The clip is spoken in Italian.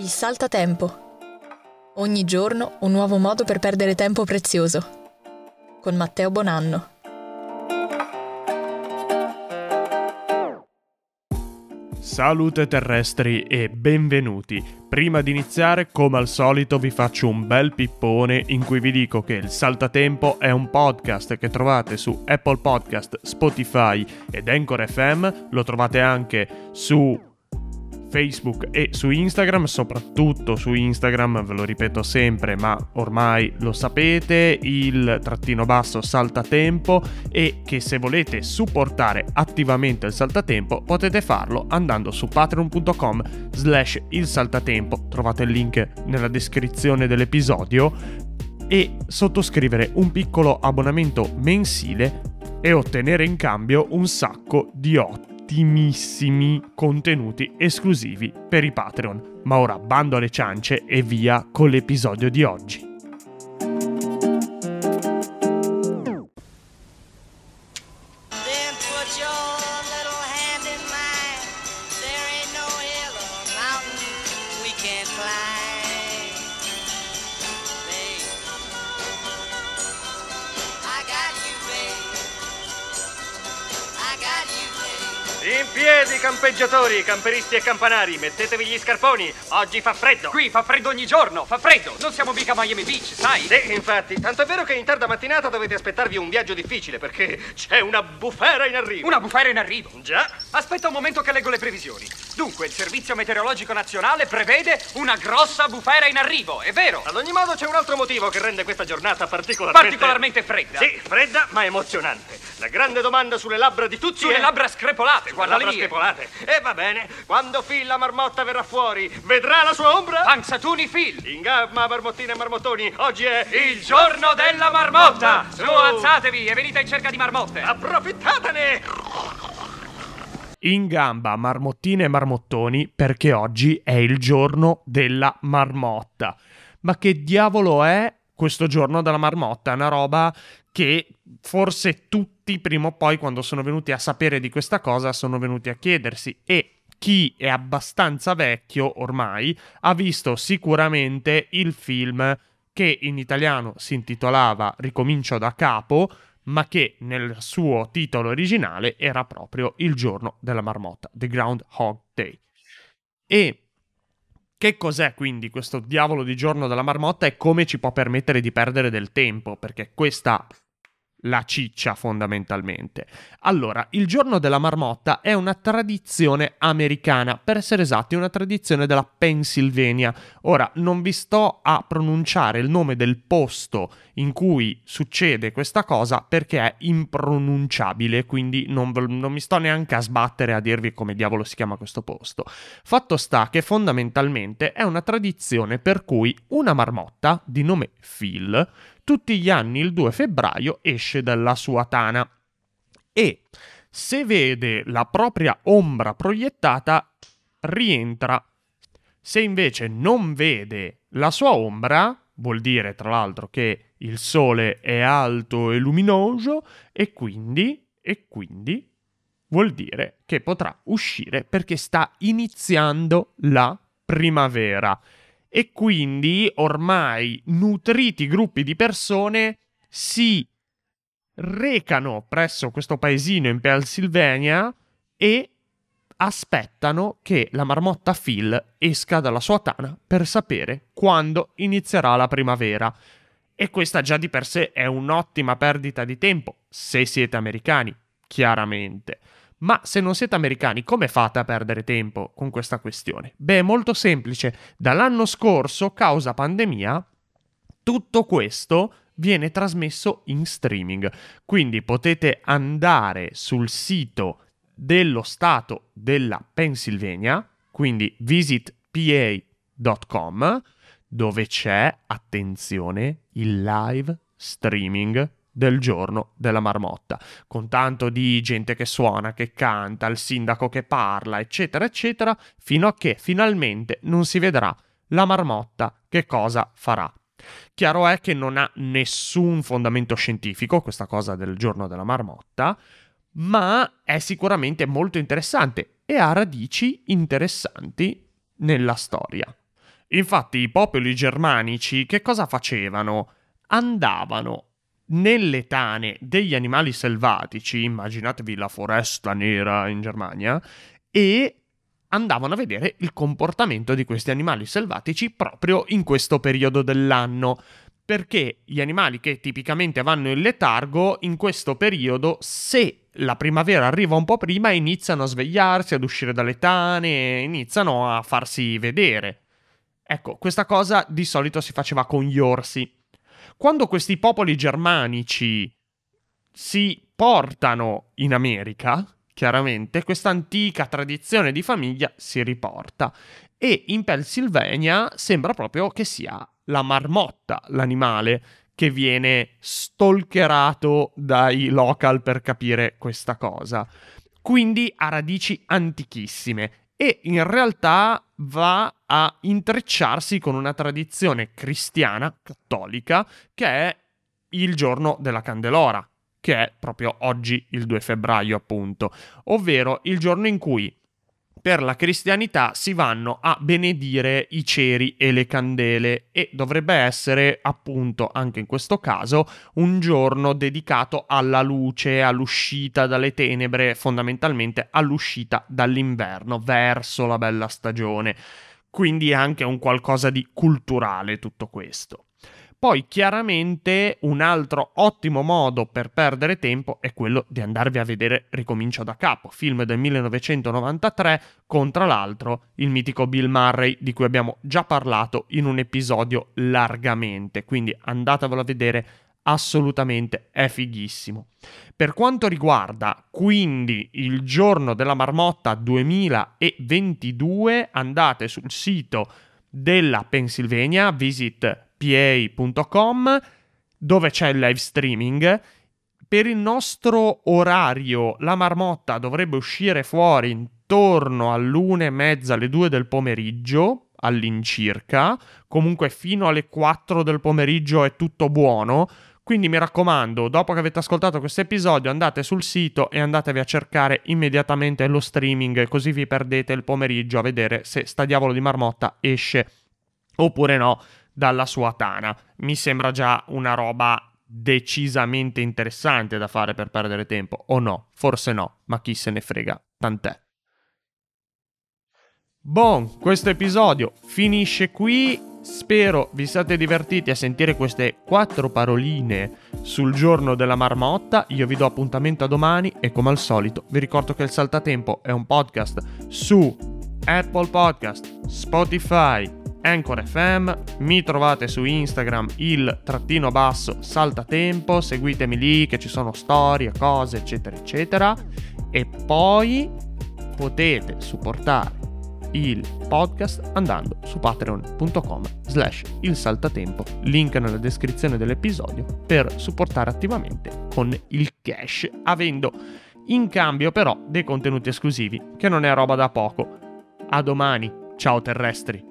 Il saltatempo. Ogni giorno un nuovo modo per perdere tempo prezioso. Con Matteo Bonanno. Salute terrestri e benvenuti. Prima di iniziare, come al solito, vi faccio un bel pippone in cui vi dico che il Saltatempo è un podcast che trovate su Apple Podcast, Spotify ed Anchor FM. Lo trovate anche su Facebook e su Instagram, soprattutto su Instagram, ve lo ripeto sempre, ma ormai lo sapete, il trattino basso saltatempo e che se volete supportare attivamente il saltatempo potete farlo andando su patreon.com slash il saltatempo, trovate il link nella descrizione dell'episodio e sottoscrivere un piccolo abbonamento mensile e ottenere in cambio un sacco di ottimi ottimissimi contenuti esclusivi per i Patreon. Ma ora bando alle ciance e via con l'episodio di oggi. Campeggiatori, camperisti e campanari, mettetevi gli scarponi. Oggi fa freddo. Qui fa freddo ogni giorno, fa freddo. Non siamo mica a Miami Beach, sai? Sì, infatti. Tanto è vero che in tarda mattinata dovete aspettarvi un viaggio difficile perché c'è una bufera in arrivo. Una bufera in arrivo? Già. Aspetta un momento che leggo le previsioni. Dunque, il Servizio Meteorologico Nazionale prevede una grossa bufera in arrivo, è vero? Ad ogni modo c'è un altro motivo che rende questa giornata particolarmente... Particolarmente fredda. Sì, fredda ma emozionante. La grande domanda sulle labbra di tutti Sulle è... labbra screpolate, guarda le mie. screpolate. E va bene, quando Phil la marmotta verrà fuori, vedrà la sua ombra? Panzatuni Phil. In gamma, marmottine e marmottoni, oggi è... Il giorno della marmotta! Su, alzatevi e venite in cerca di marmotte. Approfittatene! In gamba, marmottine e marmottoni, perché oggi è il giorno della marmotta. Ma che diavolo è questo giorno della marmotta? È una roba che forse tutti prima o poi quando sono venuti a sapere di questa cosa sono venuti a chiedersi e chi è abbastanza vecchio ormai ha visto sicuramente il film che in italiano si intitolava Ricomincio da capo, ma che nel suo titolo originale era proprio Il giorno della marmotta, The Groundhog Day. E che cos'è quindi questo diavolo di giorno della marmotta e come ci può permettere di perdere del tempo? Perché questa la ciccia fondamentalmente. Allora, il giorno della marmotta è una tradizione americana, per essere esatti, una tradizione della Pennsylvania. Ora, non vi sto a pronunciare il nome del posto in cui succede questa cosa perché è impronunciabile, quindi non, non mi sto neanche a sbattere a dirvi come diavolo si chiama questo posto. Fatto sta che fondamentalmente è una tradizione per cui una marmotta di nome Phil tutti gli anni il 2 febbraio esce dalla sua tana e se vede la propria ombra proiettata rientra. Se invece non vede la sua ombra, vuol dire tra l'altro che il sole è alto e luminoso e quindi, e quindi vuol dire che potrà uscire perché sta iniziando la primavera e quindi ormai nutriti gruppi di persone si recano presso questo paesino in Pennsylvania e aspettano che la marmotta Phil esca dalla sua tana per sapere quando inizierà la primavera. E questa già di per sé è un'ottima perdita di tempo, se siete americani, chiaramente. Ma se non siete americani, come fate a perdere tempo con questa questione? Beh, è molto semplice. Dall'anno scorso, causa pandemia, tutto questo viene trasmesso in streaming. Quindi potete andare sul sito dello Stato della Pennsylvania, quindi visitpa.com, dove c'è, attenzione, il live streaming del giorno della marmotta, con tanto di gente che suona, che canta, il sindaco che parla, eccetera, eccetera, fino a che finalmente non si vedrà la marmotta che cosa farà. Chiaro è che non ha nessun fondamento scientifico questa cosa del giorno della marmotta, ma è sicuramente molto interessante e ha radici interessanti nella storia. Infatti i popoli germanici che cosa facevano? Andavano nelle tane degli animali selvatici, immaginatevi la foresta nera in Germania, e andavano a vedere il comportamento di questi animali selvatici proprio in questo periodo dell'anno. Perché gli animali che tipicamente vanno in letargo, in questo periodo, se la primavera arriva un po' prima, iniziano a svegliarsi, ad uscire dalle tane, iniziano a farsi vedere. Ecco, questa cosa di solito si faceva con gli orsi. Quando questi popoli germanici si portano in America, chiaramente, questa antica tradizione di famiglia si riporta. E in Pennsylvania sembra proprio che sia la marmotta l'animale che viene stalkerato dai local per capire questa cosa. Quindi ha radici antichissime e in realtà va a intrecciarsi con una tradizione cristiana cattolica che è il giorno della Candelora, che è proprio oggi il 2 febbraio appunto, ovvero il giorno in cui per la cristianità si vanno a benedire i ceri e le candele e dovrebbe essere appunto anche in questo caso un giorno dedicato alla luce, all'uscita dalle tenebre, fondamentalmente all'uscita dall'inverno verso la bella stagione. Quindi è anche un qualcosa di culturale tutto questo. Poi chiaramente un altro ottimo modo per perdere tempo è quello di andarvi a vedere Ricomincio da capo, film del 1993 con tra l'altro il mitico Bill Murray di cui abbiamo già parlato in un episodio largamente, quindi andatevelo a vedere assolutamente è fighissimo. Per quanto riguarda quindi il giorno della marmotta 2022 andate sul sito della Pennsylvania, visit pa.com dove c'è il live streaming. Per il nostro orario la marmotta dovrebbe uscire fuori intorno all'una e mezza, alle due del pomeriggio all'incirca. Comunque fino alle 4 del pomeriggio è tutto buono. Quindi mi raccomando, dopo che avete ascoltato questo episodio, andate sul sito e andatevi a cercare immediatamente lo streaming, così vi perdete il pomeriggio a vedere se sta diavolo di marmotta esce oppure no dalla sua tana. Mi sembra già una roba decisamente interessante da fare per perdere tempo, o no? Forse no, ma chi se ne frega, tant'è. Bon, questo episodio finisce qui. Spero vi siate divertiti a sentire queste quattro paroline sul giorno della marmotta. Io vi do appuntamento a domani e come al solito vi ricordo che il Saltatempo è un podcast su Apple Podcast, Spotify, Anchor FM, mi trovate su Instagram il trattino basso saltatempo, seguitemi lì che ci sono storie, cose eccetera eccetera e poi potete supportare il podcast andando su patreon.com slash il saltatempo, link nella descrizione dell'episodio per supportare attivamente con il cash, avendo in cambio però dei contenuti esclusivi che non è roba da poco. A domani, ciao terrestri!